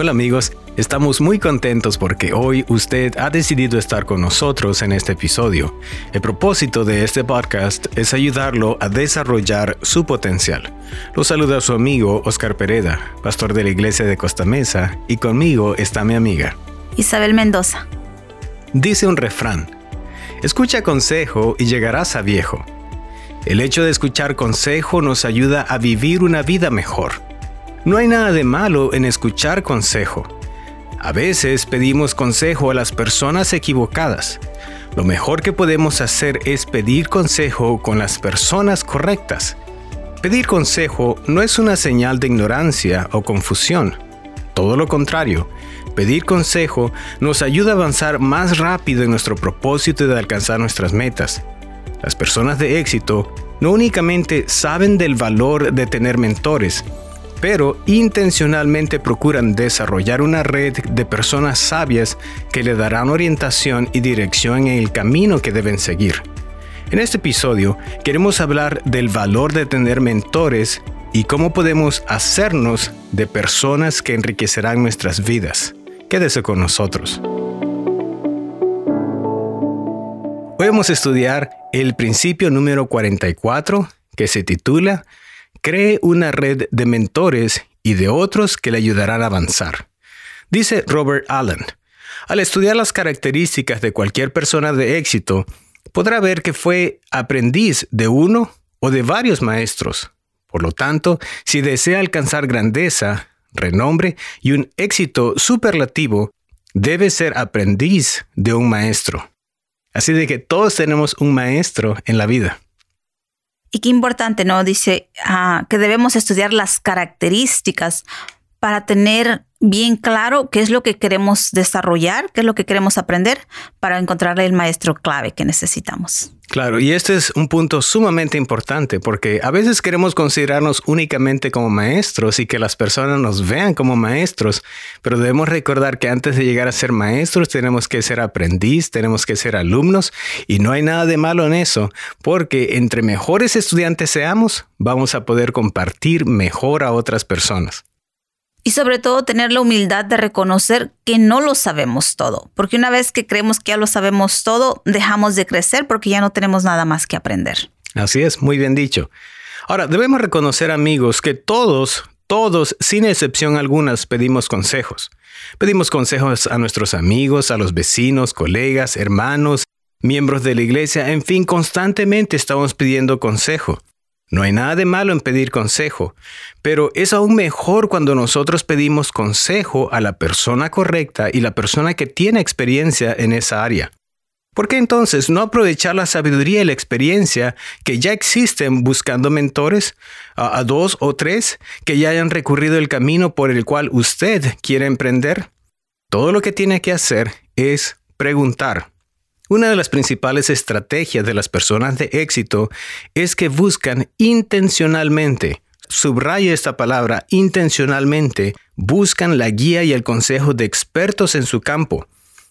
Hola amigos, estamos muy contentos porque hoy usted ha decidido estar con nosotros en este episodio. El propósito de este podcast es ayudarlo a desarrollar su potencial. Lo saluda su amigo Oscar Pereda, pastor de la iglesia de Costa Mesa, y conmigo está mi amiga Isabel Mendoza. Dice un refrán, escucha consejo y llegarás a viejo. El hecho de escuchar consejo nos ayuda a vivir una vida mejor. No hay nada de malo en escuchar consejo. A veces pedimos consejo a las personas equivocadas. Lo mejor que podemos hacer es pedir consejo con las personas correctas. Pedir consejo no es una señal de ignorancia o confusión. Todo lo contrario, pedir consejo nos ayuda a avanzar más rápido en nuestro propósito de alcanzar nuestras metas. Las personas de éxito no únicamente saben del valor de tener mentores, pero intencionalmente procuran desarrollar una red de personas sabias que le darán orientación y dirección en el camino que deben seguir. En este episodio queremos hablar del valor de tener mentores y cómo podemos hacernos de personas que enriquecerán nuestras vidas. Quédese con nosotros. Hoy vamos a estudiar el principio número 44 que se titula cree una red de mentores y de otros que le ayudarán a avanzar. Dice Robert Allen, al estudiar las características de cualquier persona de éxito, podrá ver que fue aprendiz de uno o de varios maestros. Por lo tanto, si desea alcanzar grandeza, renombre y un éxito superlativo, debe ser aprendiz de un maestro. Así de que todos tenemos un maestro en la vida. Y qué importante, ¿no? Dice ah, que debemos estudiar las características para tener bien claro qué es lo que queremos desarrollar, qué es lo que queremos aprender para encontrarle el maestro clave que necesitamos. Claro, y este es un punto sumamente importante porque a veces queremos considerarnos únicamente como maestros y que las personas nos vean como maestros, pero debemos recordar que antes de llegar a ser maestros tenemos que ser aprendiz, tenemos que ser alumnos y no hay nada de malo en eso, porque entre mejores estudiantes seamos, vamos a poder compartir mejor a otras personas. Y sobre todo tener la humildad de reconocer que no lo sabemos todo, porque una vez que creemos que ya lo sabemos todo, dejamos de crecer porque ya no tenemos nada más que aprender. Así es, muy bien dicho. Ahora, debemos reconocer amigos que todos, todos, sin excepción algunas, pedimos consejos. Pedimos consejos a nuestros amigos, a los vecinos, colegas, hermanos, miembros de la iglesia, en fin, constantemente estamos pidiendo consejo. No hay nada de malo en pedir consejo, pero es aún mejor cuando nosotros pedimos consejo a la persona correcta y la persona que tiene experiencia en esa área. ¿Por qué entonces no aprovechar la sabiduría y la experiencia que ya existen buscando mentores a, dos o tres que ya hayan recurrido el camino por el cual usted quiere emprender? Todo lo que tiene que hacer es preguntar. Una de las principales estrategias de las personas de éxito es que buscan intencionalmente, subraya esta palabra, intencionalmente, buscan la guía y el consejo de expertos en su campo.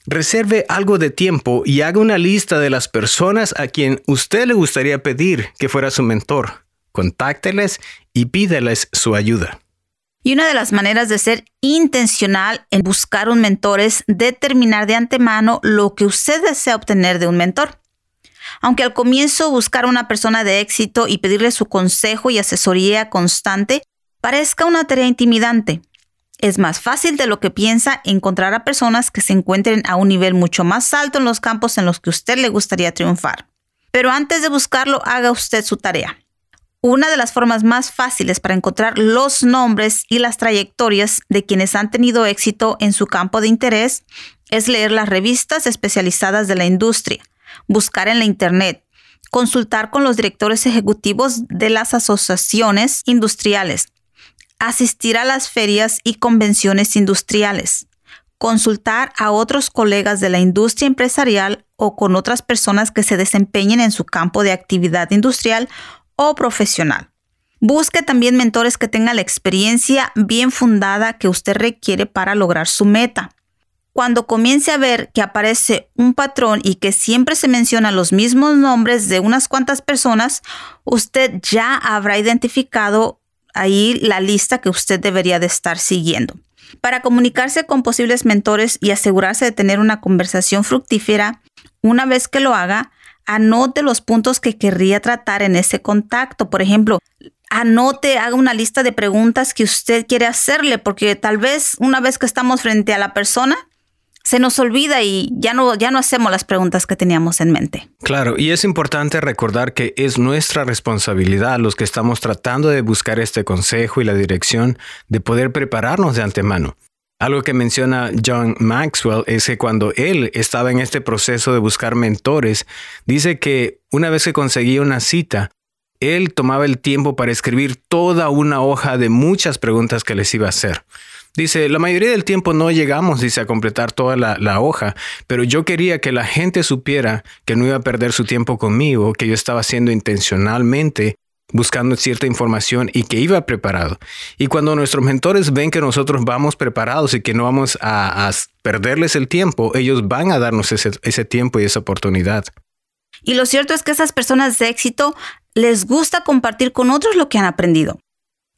Reserve algo de tiempo y haga una lista de las personas a quien usted le gustaría pedir que fuera su mentor. Contácteles y pídeles su ayuda. Y una de las maneras de ser intencional en buscar un mentor es determinar de antemano lo que usted desea obtener de un mentor. Aunque al comienzo buscar a una persona de éxito y pedirle su consejo y asesoría constante parezca una tarea intimidante, es más fácil de lo que piensa encontrar a personas que se encuentren a un nivel mucho más alto en los campos en los que usted le gustaría triunfar. Pero antes de buscarlo, haga usted su tarea. Una de las formas más fáciles para encontrar los nombres y las trayectorias de quienes han tenido éxito en su campo de interés es leer las revistas especializadas de la industria, buscar en la Internet, consultar con los directores ejecutivos de las asociaciones industriales, asistir a las ferias y convenciones industriales, consultar a otros colegas de la industria empresarial o con otras personas que se desempeñen en su campo de actividad industrial o profesional. Busque también mentores que tengan la experiencia bien fundada que usted requiere para lograr su meta. Cuando comience a ver que aparece un patrón y que siempre se mencionan los mismos nombres de unas cuantas personas, usted ya habrá identificado ahí la lista que usted debería de estar siguiendo. Para comunicarse con posibles mentores y asegurarse de tener una conversación fructífera, una vez que lo haga, anote los puntos que querría tratar en ese contacto. Por ejemplo, anote, haga una lista de preguntas que usted quiere hacerle, porque tal vez una vez que estamos frente a la persona, se nos olvida y ya no, ya no hacemos las preguntas que teníamos en mente. Claro, y es importante recordar que es nuestra responsabilidad los que estamos tratando de buscar este consejo y la dirección de poder prepararnos de antemano. Algo que menciona John Maxwell es que cuando él estaba en este proceso de buscar mentores, dice que una vez que conseguía una cita, él tomaba el tiempo para escribir toda una hoja de muchas preguntas que les iba a hacer. Dice, la mayoría del tiempo no llegamos, dice, a completar toda la, hoja, pero yo quería que la gente supiera que no iba a perder su tiempo conmigo, que yo estaba haciendo intencionalmente buscando cierta información y que iba preparado. Y cuando nuestros mentores ven que nosotros vamos preparados y que no vamos a, perderles el tiempo, ellos van a darnos ese, ese tiempo y esa oportunidad. Y lo cierto es que esas personas de éxito les gusta compartir con otros lo que han aprendido.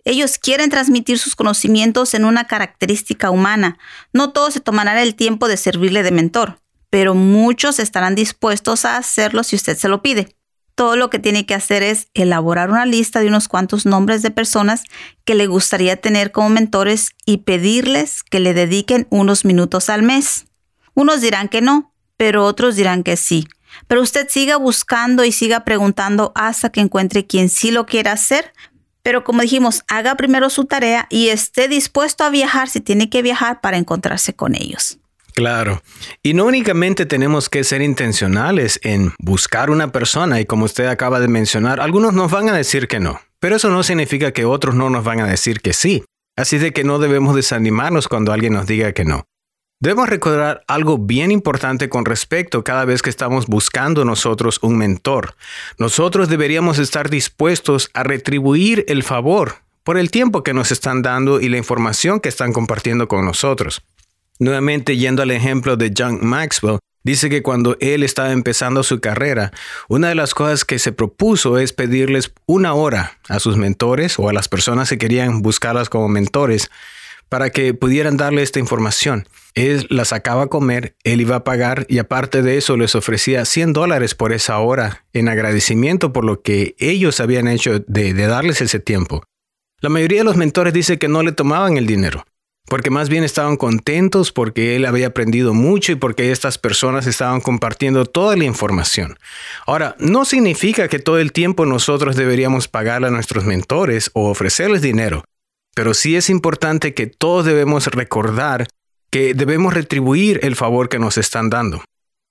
Ellos quieren transmitir sus conocimientos en una característica humana. No todos se tomarán el tiempo de servirle de mentor, pero muchos estarán dispuestos a hacerlo si usted se lo pide. Todo lo que tiene que hacer es elaborar una lista de unos cuantos nombres de personas que le gustaría tener como mentores y pedirles que le dediquen unos minutos al mes. Unos dirán que no, pero otros dirán que sí. Pero usted siga buscando y siga preguntando hasta que encuentre quien sí lo quiera hacer pero como dijimos, haga primero su tarea y esté dispuesto a viajar si tiene que viajar para encontrarse con ellos. Claro. Y no únicamente tenemos que ser intencionales en buscar una persona y como usted acaba de mencionar, algunos nos van a decir que no, pero eso no significa que otros no nos van a decir que sí. Así de que no debemos desanimarnos cuando alguien nos diga que no. Debemos recordar algo bien importante con respecto cada vez que estamos buscando nosotros un mentor. Nosotros deberíamos estar dispuestos a retribuir el favor por el tiempo que nos están dando y la información que están compartiendo con nosotros. Nuevamente, yendo al ejemplo de John Maxwell, dice que cuando él estaba empezando su carrera, una de las cosas que se propuso es pedirles una hora a sus mentores o a las personas que querían buscarlas como mentores para que pudieran darle esta información. Él la sacaba a comer, él iba a pagar y aparte de eso les ofrecía 100 dólares por esa hora en agradecimiento por lo que ellos habían hecho de, darles ese tiempo. La mayoría de los mentores dice que no le tomaban el dinero, porque más bien estaban contentos porque él había aprendido mucho y porque estas personas estaban compartiendo toda la información. Ahora, no significa que todo el tiempo nosotros deberíamos pagarle a nuestros mentores o ofrecerles dinero. Pero sí es importante que todos debemos recordar que debemos retribuir el favor que nos están dando.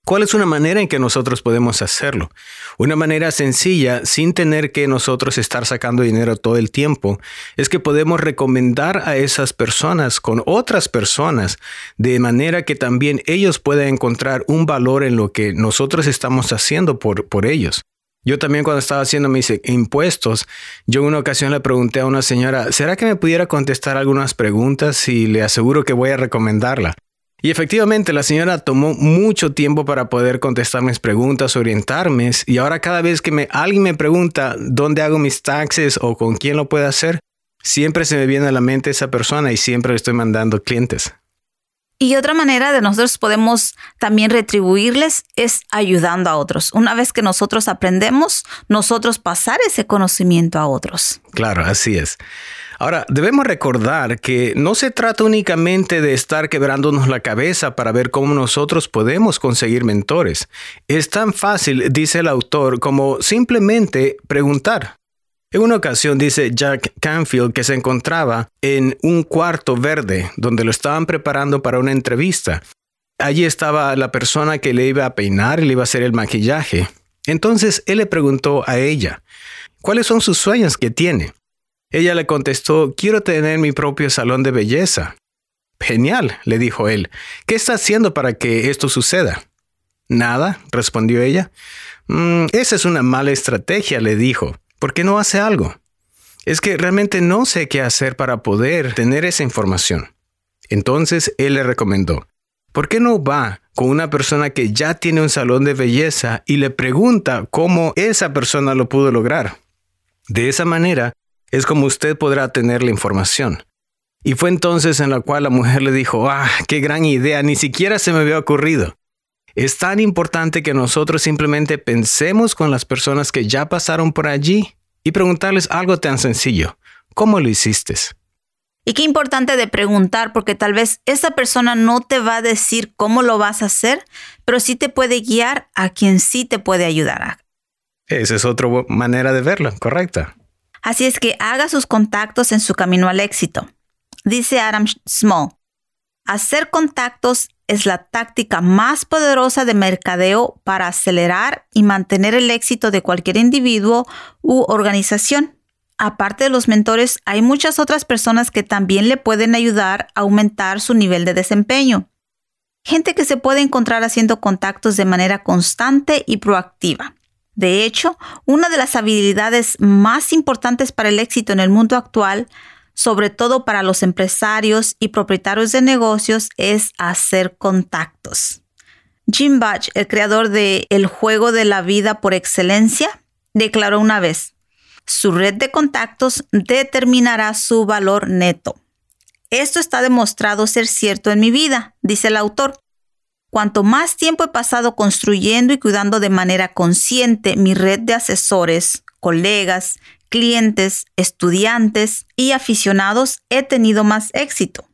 ¿Cuál es una manera en que nosotros podemos hacerlo? Una manera sencilla, sin tener que nosotros estar sacando dinero todo el tiempo, es que podemos recomendar a esas personas con otras personas, de manera que también ellos puedan encontrar un valor en lo que nosotros estamos haciendo por, por ellos. Yo también cuando estaba haciendo mis impuestos, yo en una ocasión le pregunté a una señora, ¿será que me pudiera contestar algunas preguntas y le aseguro que voy a recomendarla? Y efectivamente la señora tomó mucho tiempo para poder contestar mis preguntas, orientarme, y ahora cada vez que me, alguien me pregunta dónde hago mis taxes o con quién lo puedo hacer, siempre se me viene a la mente esa persona y siempre le estoy mandando clientes. Y otra manera de nosotros podemos también retribuirles es ayudando a otros. Una vez que nosotros aprendemos, nosotros pasar ese conocimiento a otros. Claro, así es. Ahora, debemos recordar que no se trata únicamente de estar quebrándonos la cabeza para ver cómo nosotros podemos conseguir mentores. Es tan fácil, dice el autor, como simplemente preguntar. En una ocasión dice Jack Canfield que se encontraba en un cuarto verde donde lo estaban preparando para una entrevista. Allí estaba la persona que le iba a peinar y le iba a hacer el maquillaje. Entonces él le preguntó a ella, ¿cuáles son sus sueños que tiene? Ella le contestó, quiero tener mi propio salón de belleza. Genial, le dijo él. ¿Qué está haciendo para que esto suceda? Nada, respondió ella. Mm, esa es una mala estrategia, le dijo. ¿Por qué no hace algo? Es que realmente no sé qué hacer para poder tener esa información. Entonces él le recomendó, ¿por qué no va con una persona que ya tiene un salón de belleza y le pregunta cómo esa persona lo pudo lograr? De esa manera es como usted podrá tener la información. Y fue entonces en la cual la mujer le dijo, ah, qué gran idea, ni siquiera se me había ocurrido. Es tan importante que nosotros simplemente pensemos con las personas que ya pasaron por allí y preguntarles algo tan sencillo. ¿Cómo lo hiciste? Y qué importante de preguntar, porque tal vez esa persona no te va a decir cómo lo vas a hacer, pero sí te puede guiar a quien sí te puede ayudar. Esa es otra manera de verlo, correcta. Así es que haga sus contactos en su camino al éxito. Dice Adam Small, hacer contactos es la táctica más poderosa de mercadeo para acelerar y mantener el éxito de cualquier individuo u organización. Aparte de los mentores, hay muchas otras personas que también le pueden ayudar a aumentar su nivel de desempeño. Gente que se puede encontrar haciendo contactos de manera constante y proactiva. De hecho, una de las habilidades más importantes para el éxito en el mundo actual sobre todo para los empresarios y propietarios de negocios, es hacer contactos. Jim Batch, el creador de El juego de la vida por excelencia, declaró una vez, su red de contactos determinará su valor neto. Esto está demostrado ser cierto en mi vida, dice el autor. Cuanto más tiempo he pasado construyendo y cuidando de manera consciente mi red de asesores, colegas clientes, estudiantes y aficionados he tenido más éxito.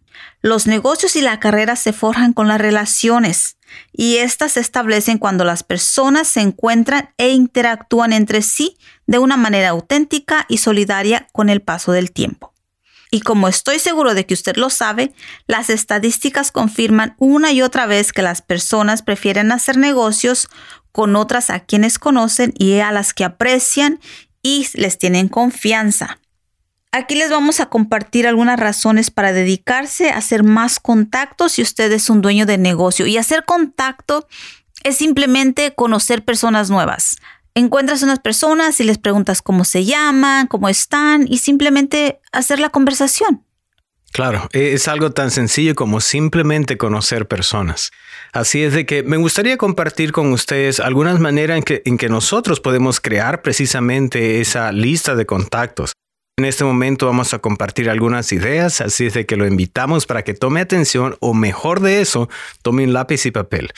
Los negocios y la carrera se forjan con las relaciones y éstas se establecen cuando las personas se encuentran e interactúan entre sí de una manera auténtica y solidaria con el paso del tiempo. Y como estoy seguro de que usted lo sabe, las estadísticas confirman una y otra vez que las personas prefieren hacer negocios con otras a quienes conocen y a las que aprecian y les tienen confianza. Aquí les vamos a compartir algunas razones para dedicarse a hacer más contactos si usted es un dueño de negocio. Y hacer contacto es simplemente conocer personas nuevas. Encuentras unas personas y les preguntas cómo se llaman, cómo están y simplemente hacer la conversación. Claro, e, es algo tan sencillo como simplemente conocer personas. Así es de que me gustaría compartir con ustedes algunas maneras en que, nosotros podemos crear precisamente esa lista de contactos. En este momento vamos a compartir algunas ideas, así es de que lo invitamos para que tome atención o mejor de eso, tome un lápiz y papel.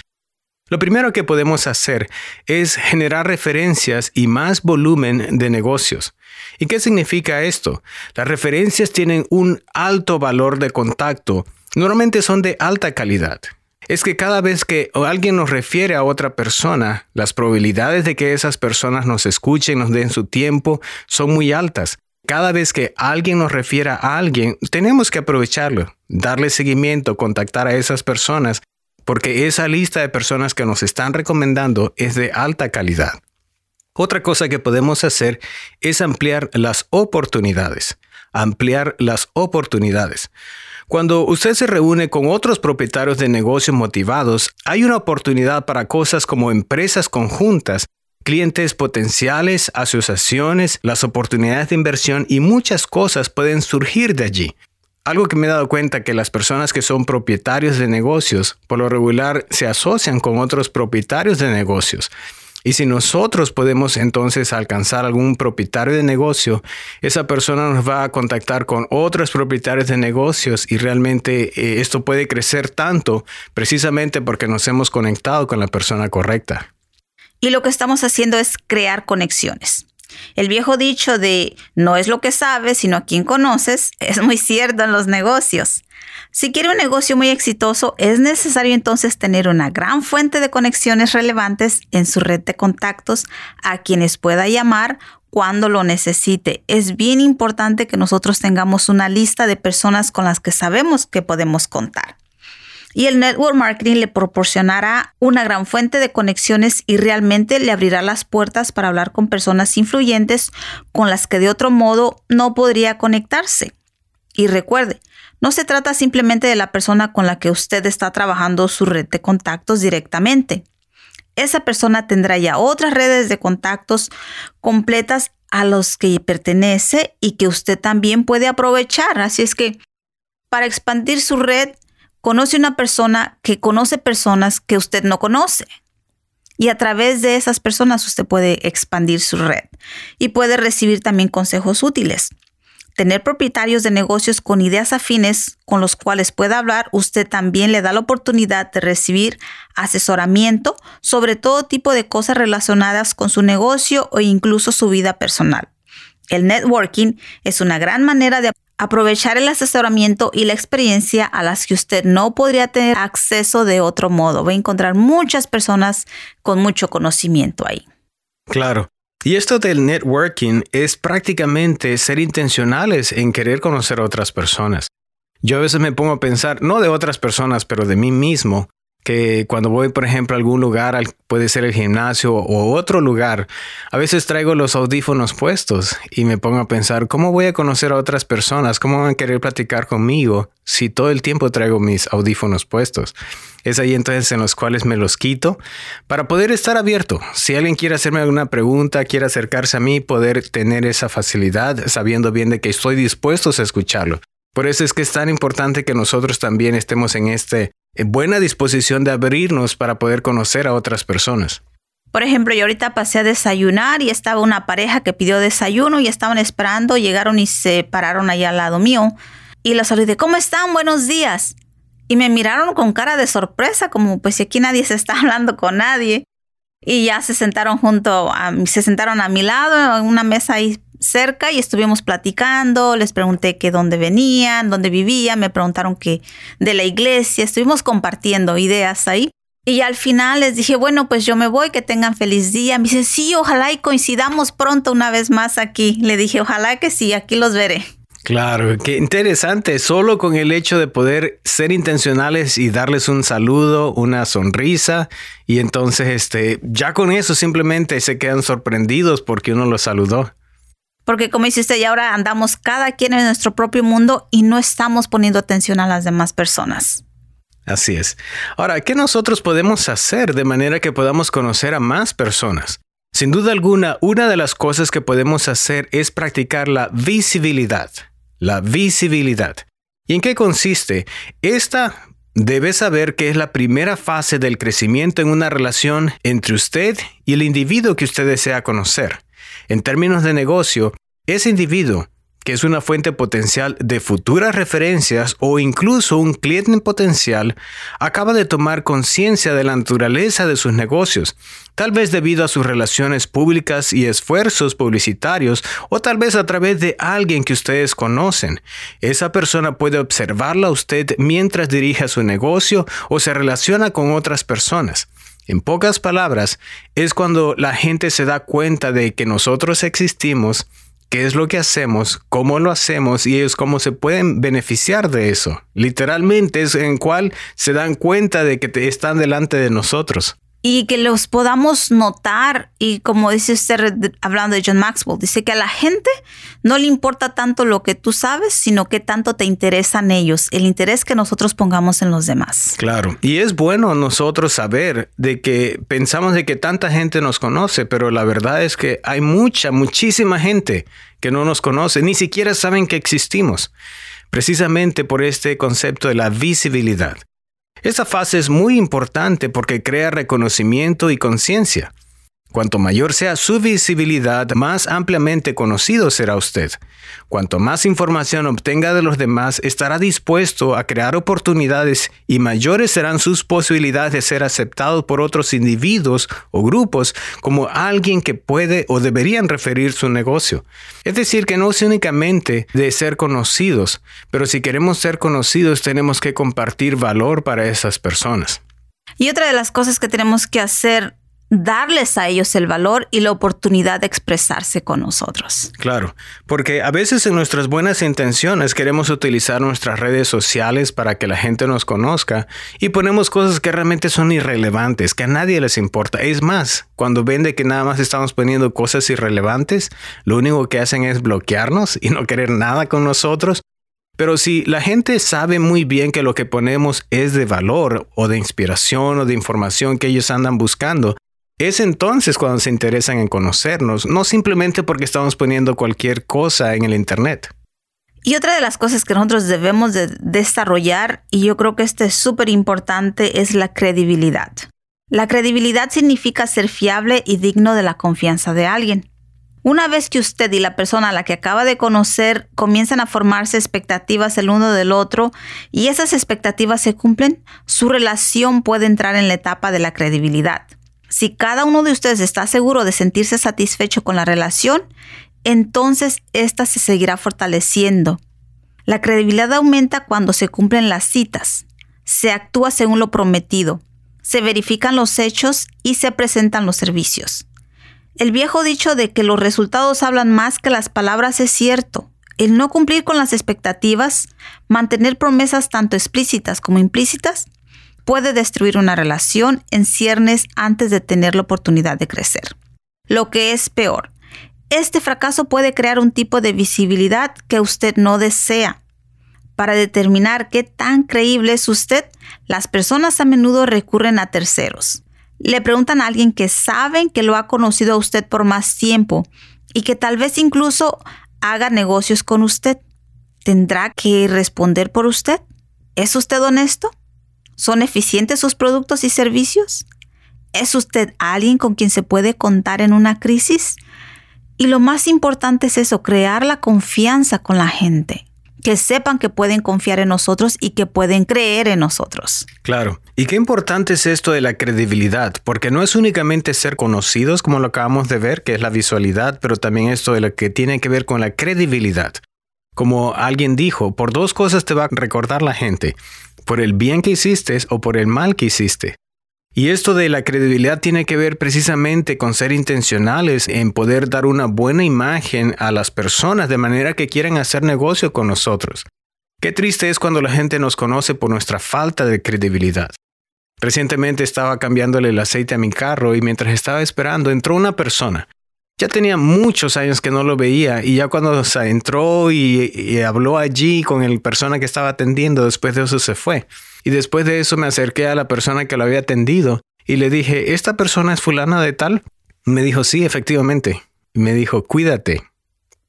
Lo primero que podemos hacer es generar referencias y más volumen de negocios. ¿Y qué significa esto? Las referencias tienen un alto valor de contacto, normalmente son de alta calidad. Es que cada vez que alguien nos refiere a otra persona, las probabilidades de que esas personas nos escuchen, nos den su tiempo, son muy altas. Cada vez que alguien nos refiera a alguien, tenemos que aprovecharlo, darle seguimiento, contactar a esas personas porque esa lista de personas que nos están recomendando es de alta calidad. Otra cosa que podemos hacer es ampliar las oportunidades. Ampliar las oportunidades. Cuando usted se reúne con otros propietarios de negocios motivados, hay una oportunidad para cosas como empresas conjuntas, clientes potenciales, asociaciones, las oportunidades de inversión y muchas cosas pueden surgir de allí. Algo que me he dado cuenta que las personas que son propietarios de negocios, por lo regular, se asocian con otros propietarios de negocios. Y si nosotros podemos entonces alcanzar algún propietario de negocio, esa persona nos va a contactar con otros propietarios de negocios y realmente eh, esto puede crecer tanto precisamente porque nos hemos conectado con la persona correcta. Y lo que estamos haciendo es crear conexiones. El viejo dicho de no es lo que sabes, sino a quien conoces, es muy cierto en los negocios. Si quiere un negocio muy exitoso, es necesario entonces tener una gran fuente de conexiones relevantes en su red de contactos a quienes pueda llamar cuando lo necesite. Es bien importante que nosotros tengamos una lista de personas con las que sabemos que podemos contar y el network marketing le proporcionará una gran fuente de conexiones y realmente le abrirá las puertas para hablar con personas influyentes con las que de otro modo no podría conectarse. Y recuerde, no se trata simplemente de la persona con la que usted está trabajando su red de contactos directamente. Esa persona tendrá ya otras redes de contactos completas a los que pertenece y que usted también puede aprovechar. Así es que para expandir su red, conoce una persona que conoce personas que usted no conoce. Y a través de esas personas usted puede expandir su red y puede recibir también consejos útiles. tener propietarios de negocios con ideas afines con los cuales pueda hablar, usted también le da la oportunidad de recibir asesoramiento sobre todo tipo de cosas relacionadas con su negocio o incluso su vida personal. El networking es una gran manera de aprovechar el asesoramiento y la experiencia a las que usted no podría tener acceso de otro modo. Va a encontrar muchas personas con mucho conocimiento ahí. Claro. Y esto del networking es prácticamente ser intencionales en querer conocer a otras personas. Yo a veces me pongo a pensar, no de otras personas, pero de mí mismo, que cuando voy, por ejemplo, a algún lugar, puede ser el gimnasio o otro lugar, a veces traigo los audífonos puestos y me pongo a pensar, ¿cómo voy a conocer a otras personas? ¿Cómo van a querer platicar conmigo si todo el tiempo traigo mis audífonos puestos? Es ahí entonces en los cuales me los quito para poder estar abierto. Si alguien quiere hacerme alguna pregunta, quiere acercarse a mí, poder tener esa facilidad sabiendo bien de que estoy dispuesto a escucharlo. Por eso es que es tan importante que nosotros también estemos en este buena disposición de abrirnos para poder conocer a otras personas. Por ejemplo, yo ahorita pasé a desayunar y estaba una pareja que pidió desayuno y estaban esperando, llegaron y se pararon allá al lado mío. Y los saludé, ¿cómo están? Buenos días. Y me miraron con cara de sorpresa, como pues si aquí nadie se está hablando con nadie. Y ya se sentaron junto a, se sentaron a mi lado en una mesa ahí cerca y estuvimos platicando, les pregunté que dónde venían, dónde vivían, me preguntaron que de la iglesia, estuvimos compartiendo ideas ahí. Y al final les dije, bueno, pues yo me voy, que tengan feliz día. Me dice, sí, ojalá y coincidamos pronto una vez más aquí. Le dije, ojalá que sí, aquí los veré. Claro, qué interesante. Solo con el hecho de poder ser intencionales y darles un saludo, una sonrisa, y entonces este, ya con eso simplemente se quedan sorprendidos porque uno los saludó. Porque como dice usted, ya ahora andamos cada quien en nuestro propio mundo y no estamos poniendo atención a las demás personas. Así es. Ahora, ¿qué nosotros podemos hacer de manera que podamos conocer a más personas? Sin duda alguna, una de las cosas que podemos hacer es practicar la visibilidad. La visibilidad. ¿Y en qué consiste? Esta debe saber que es la primera fase del crecimiento en una relación entre usted y el individuo que usted desea conocer. En términos de negocio, ese individuo, que es una fuente potencial de futuras referencias o incluso un cliente potencial, acaba de tomar conciencia de la naturaleza de sus negocios, tal vez debido a sus relaciones públicas y esfuerzos publicitarios o tal vez a través de alguien que ustedes conocen. Esa persona puede observarla a usted mientras dirige su negocio o se relaciona con otras personas. En pocas palabras, es cuando la gente se da cuenta de que nosotros existimos, qué es lo que hacemos, cómo lo hacemos y ellos cómo se pueden beneficiar de eso. Literalmente es en cual se dan cuenta de que están delante de nosotros y que los podamos notar y como dice usted hablando de John Maxwell, dice que a la gente no le importa tanto lo que tú sabes, sino que tanto te interesan ellos, el interés que nosotros pongamos en los demás. Claro, y es bueno nosotros saber de que pensamos de que tanta gente nos conoce, pero la verdad es que hay mucha, muchísima gente que no nos conoce, ni siquiera saben que existimos, precisamente por este concepto de la visibilidad. Esa fase es muy importante porque crea reconocimiento y conciencia. Cuanto mayor sea su visibilidad, más ampliamente conocido será usted. Cuanto más información obtenga de los demás, estará dispuesto a crear oportunidades y mayores serán sus posibilidades de ser aceptado por otros individuos o grupos como alguien que puede o deberían referir su negocio. Es decir, que no es únicamente de ser conocidos, pero si queremos ser conocidos tenemos que compartir valor para esas personas. Y otra de las cosas que tenemos que hacer darles a ellos el valor y la oportunidad de expresarse con nosotros. Claro, porque a veces en nuestras buenas intenciones queremos utilizar nuestras redes sociales para que la gente nos conozca y ponemos cosas que realmente son irrelevantes, que a nadie les importa. Es más, cuando ven de que nada más estamos poniendo cosas irrelevantes, lo único que hacen es bloquearnos y no querer nada con nosotros. Pero si la gente sabe muy bien que lo que ponemos es de valor o de inspiración o de información que ellos andan buscando, es entonces cuando se interesan en conocernos, no simplemente porque estamos poniendo cualquier cosa en el Internet. Y otra de las cosas que nosotros debemos de desarrollar, y yo creo que esto es súper importante, es la credibilidad. La credibilidad significa ser fiable y digno de la confianza de alguien. Una vez que usted y la persona a la que acaba de conocer comienzan a formarse expectativas el uno del otro y esas expectativas se cumplen, su relación puede entrar en la etapa de la credibilidad. Si cada uno de ustedes está seguro de sentirse satisfecho con la relación, entonces ésta se seguirá fortaleciendo. La credibilidad aumenta cuando se cumplen las citas, se actúa según lo prometido, se verifican los hechos y se presentan los servicios. El viejo dicho de que los resultados hablan más que las palabras es cierto. El no cumplir con las expectativas, mantener promesas tanto explícitas como implícitas, puede destruir una relación en ciernes antes de tener la oportunidad de crecer. Lo que es peor, este fracaso puede crear un tipo de visibilidad que usted no desea. Para determinar qué tan creíble es usted, las personas a menudo recurren a terceros le preguntan a alguien que saben que lo ha conocido a usted por más tiempo y que tal vez incluso haga negocios con usted. ¿Tendrá que responder por usted? ¿Es usted honesto? ¿Son eficientes sus productos y servicios? ¿Es usted alguien con quien se puede contar en una crisis? Y lo más importante es eso, crear la confianza con la gente que sepan que pueden confiar en nosotros y que pueden creer en nosotros. Claro. Y qué importante es esto de la credibilidad, porque no es únicamente ser conocidos, como lo acabamos de ver, que es la visualidad, pero también esto de lo que tiene que ver con la credibilidad. Como alguien dijo, por dos cosas te va a recordar la gente, por el bien que hiciste o por el mal que hiciste. Y esto de la credibilidad tiene que ver precisamente con ser intencionales en poder dar una buena imagen a las personas de manera que quieran hacer negocio con nosotros. Qué triste es cuando la gente nos conoce por nuestra falta de credibilidad. Recientemente estaba cambiándole el aceite a mi carro y mientras estaba esperando entró una persona. Ya tenía muchos años que no lo veía y ya cuando entró y, y habló allí con la persona que estaba atendiendo, después de eso se fue. Y después de eso me acerqué a la persona que lo había atendido y le dije, ¿esta persona es fulana de tal? Me dijo, sí, efectivamente. Y me dijo, cuídate,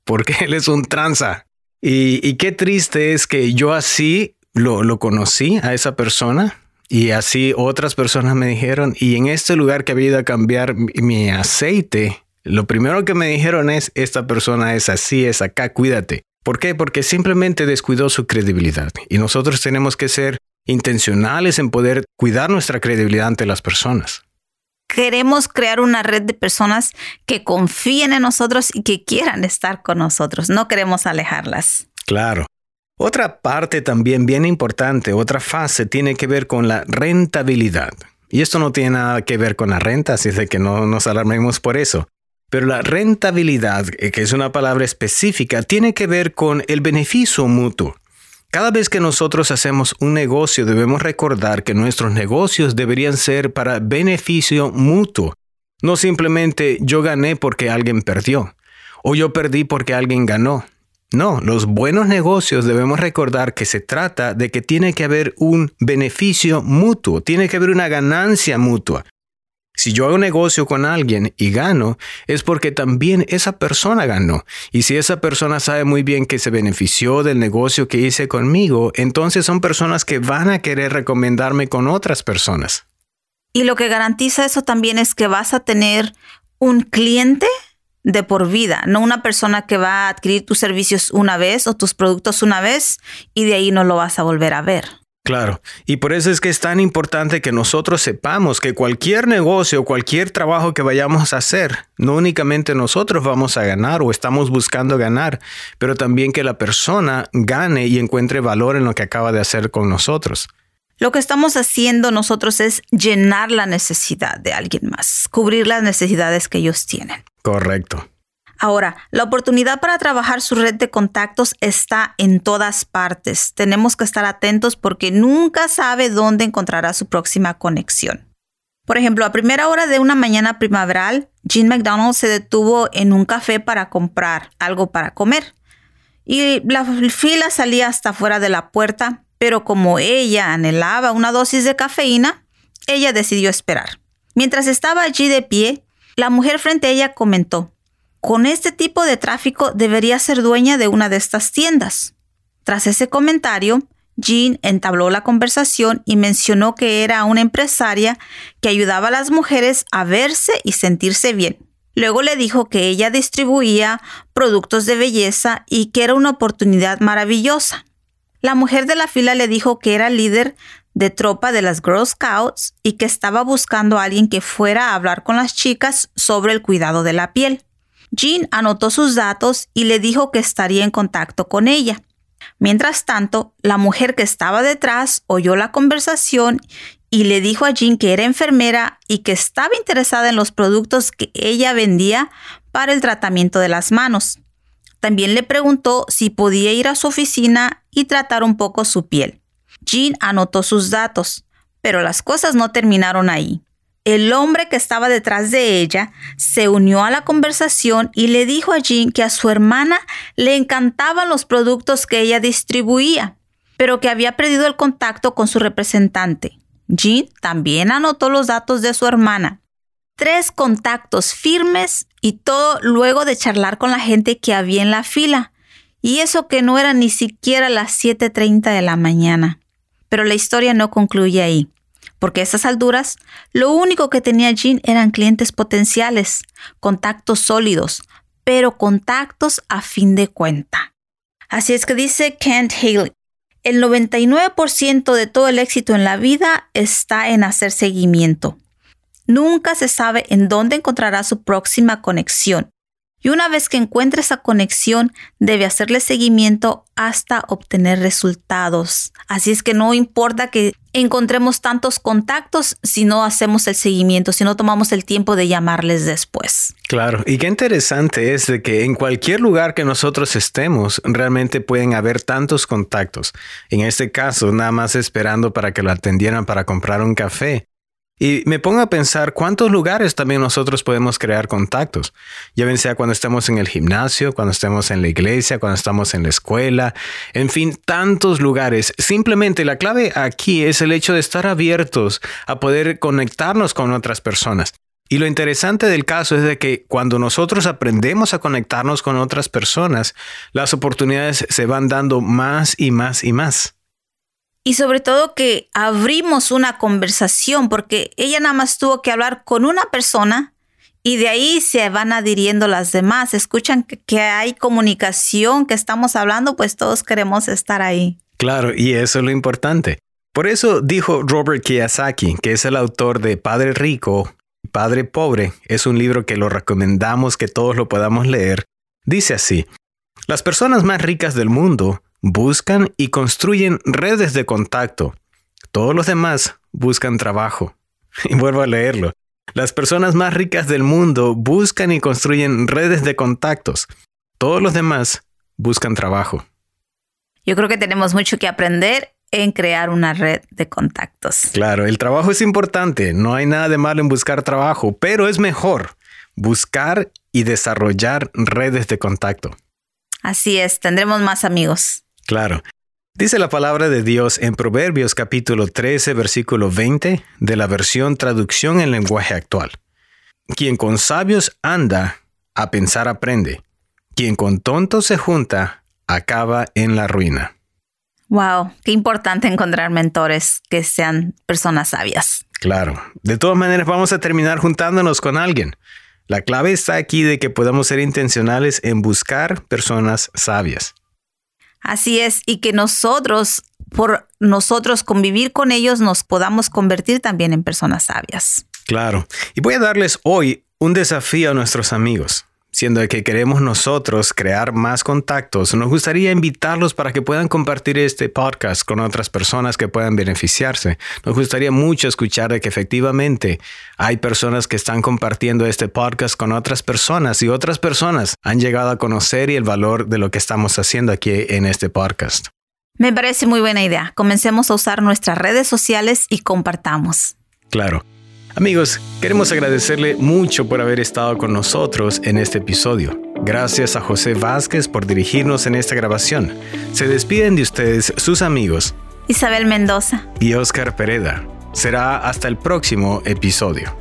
porque él es un tranza. Y, qué triste es que yo así lo, lo conocí a esa persona y así otras personas me dijeron, y en este lugar que había ido a cambiar mi, aceite, lo primero que me dijeron es, esta persona es así, es acá, cuídate. ¿Por qué? Porque simplemente descuidó su credibilidad. Y nosotros tenemos que ser intencionales en poder cuidar nuestra credibilidad ante las personas. Queremos crear una red de personas que confíen en nosotros y que quieran estar con nosotros. No queremos alejarlas. Claro. Otra parte también bien importante, otra fase, tiene que ver con la rentabilidad. Y esto no tiene nada que ver con la renta, así es de que no nos alarmemos por eso. Pero la rentabilidad, eh, que es una palabra específica, tiene que ver con el beneficio mutuo. Cada vez que nosotros hacemos un negocio debemos recordar que nuestros negocios deberían ser para beneficio mutuo, no simplemente yo gané porque alguien perdió o yo perdí porque alguien ganó. No, los buenos negocios debemos recordar que se trata de que tiene que haber un beneficio mutuo, tiene que haber una ganancia mutua. Si yo hago negocio con alguien y gano, es porque también esa persona ganó. Y si esa persona sabe muy bien que se benefició del negocio que hice conmigo, entonces son personas que van a querer recomendarme con otras personas. Y lo que garantiza eso también es que vas a tener un cliente de por vida, no una persona que va a adquirir tus servicios una vez o tus productos una vez y de ahí no lo vas a volver a ver. Claro, y por eso es que es tan importante que nosotros sepamos que cualquier negocio, cualquier trabajo que vayamos a hacer, no únicamente nosotros vamos a ganar o estamos buscando ganar, pero también que la persona gane y encuentre valor en lo que acaba de hacer con nosotros. Lo que estamos haciendo nosotros es llenar la necesidad de alguien más, cubrir las necesidades que ellos tienen. Correcto. Ahora, la oportunidad para trabajar su red de contactos está en todas partes. Tenemos que estar atentos porque nunca sabe dónde encontrará su próxima conexión. Por ejemplo, a primera hora de una mañana primaveral, Jean McDonald se detuvo en un café para comprar algo para comer. Y la fila salía hasta fuera de la puerta, pero como ella anhelaba una dosis de cafeína, ella decidió esperar. Mientras estaba allí de pie, la mujer frente a ella comentó, con este tipo de tráfico debería ser dueña de una de estas tiendas. Tras ese comentario, Jean entabló la conversación y mencionó que era una empresaria que ayudaba a las mujeres a verse y sentirse bien. Luego le dijo que ella distribuía productos de belleza y que era una oportunidad maravillosa. La mujer de la fila le dijo que era líder de tropa de las Girl Scouts y que estaba buscando a alguien que fuera a hablar con las chicas sobre el cuidado de la piel. Jean anotó sus datos y le dijo que estaría en contacto con ella. Mientras tanto, la mujer que estaba detrás oyó la conversación y le dijo a Jean que era enfermera y que estaba interesada en los productos que ella vendía para el tratamiento de las manos. También le preguntó si podía ir a su oficina y tratar un poco su piel. Jean anotó sus datos, pero las cosas no terminaron ahí. El hombre que estaba detrás de ella se unió a la conversación y le dijo a Jean que a su hermana le encantaban los productos que ella distribuía, pero que había perdido el contacto con su representante. Jean también anotó los datos de su hermana. Tres contactos firmes y todo luego de charlar con la gente que había en la fila. Y eso que no era ni siquiera las 7.30 de la mañana. Pero la historia no concluye ahí, porque a estas alturas lo único que tenía Jean eran clientes potenciales, contactos sólidos, pero contactos a fin de cuenta. Así es que dice Kent Haley, el 99% de todo el éxito en la vida está en hacer seguimiento. Nunca se sabe en dónde encontrará su próxima conexión. Y una vez que encuentre esa conexión, debe hacerle seguimiento hasta obtener resultados. Así es que no importa que encontremos tantos contactos si no hacemos el seguimiento, si no tomamos el tiempo de llamarles después. Claro, y qué interesante es de que en cualquier lugar que nosotros estemos, realmente pueden haber tantos contactos. En este caso, nada más esperando para que lo atendieran para comprar un café. Y me pongo a pensar cuántos lugares también nosotros podemos crear contactos. Ya bien sea cuando estemos en el gimnasio, cuando estemos en la iglesia, cuando estamos en la escuela, en fin, tantos lugares. Simplemente la clave aquí es el hecho de estar abiertos a poder conectarnos con otras personas. Y lo interesante del caso es de que cuando nosotros aprendemos a conectarnos con otras personas, las oportunidades se van dando más y más y más y sobre todo que abrimos una conversación porque ella nada más tuvo que hablar con una persona y de ahí se van adhiriendo las demás. Escuchan que, hay comunicación, que estamos hablando, pues todos queremos estar ahí. Claro, y eso es lo importante. Por eso dijo Robert Kiyosaki, que es el autor de Padre Rico, Padre Pobre, es un libro que lo recomendamos que todos lo podamos leer. Dice así, las personas más ricas del mundo buscan y construyen redes de contacto. Todos los demás buscan trabajo. Y vuelvo a leerlo. Las personas más ricas del mundo buscan y construyen redes de contactos. Todos los demás buscan trabajo. Yo creo que tenemos mucho que aprender en crear una red de contactos. Claro, el trabajo es importante, no hay nada de malo en buscar trabajo, pero es mejor buscar y desarrollar redes de contacto. Así es, tendremos más amigos. Claro. Dice la palabra de Dios en Proverbios capítulo 13, versículo 20 de la versión traducción en lenguaje actual. Quien con sabios anda, a pensar aprende. Quien con tontos se junta, acaba en la ruina. Wow, qué importante encontrar mentores que sean personas sabias. Claro. De todas maneras, vamos a terminar juntándonos con alguien. La clave está aquí de que podamos ser intencionales en buscar personas sabias. Así es, y que nosotros, por nosotros convivir con ellos, nos podamos convertir también en personas sabias. Claro. Y voy a darles hoy un desafío a nuestros amigos. Siendo que queremos nosotros crear más contactos, nos gustaría invitarlos para que puedan compartir este podcast con otras personas que puedan beneficiarse. Nos gustaría mucho escuchar de que efectivamente hay personas que están compartiendo este podcast con otras personas y otras personas han llegado a conocer y el valor de lo que estamos haciendo aquí en este podcast. Me parece muy buena idea. Comencemos a usar nuestras redes sociales y compartamos. Claro. Amigos, queremos agradecerle mucho por haber estado con nosotros en este episodio. Gracias a José Vázquez por dirigirnos en esta grabación. Se despiden de ustedes sus amigos Isabel Mendoza y Oscar Pereda. Será hasta el próximo episodio.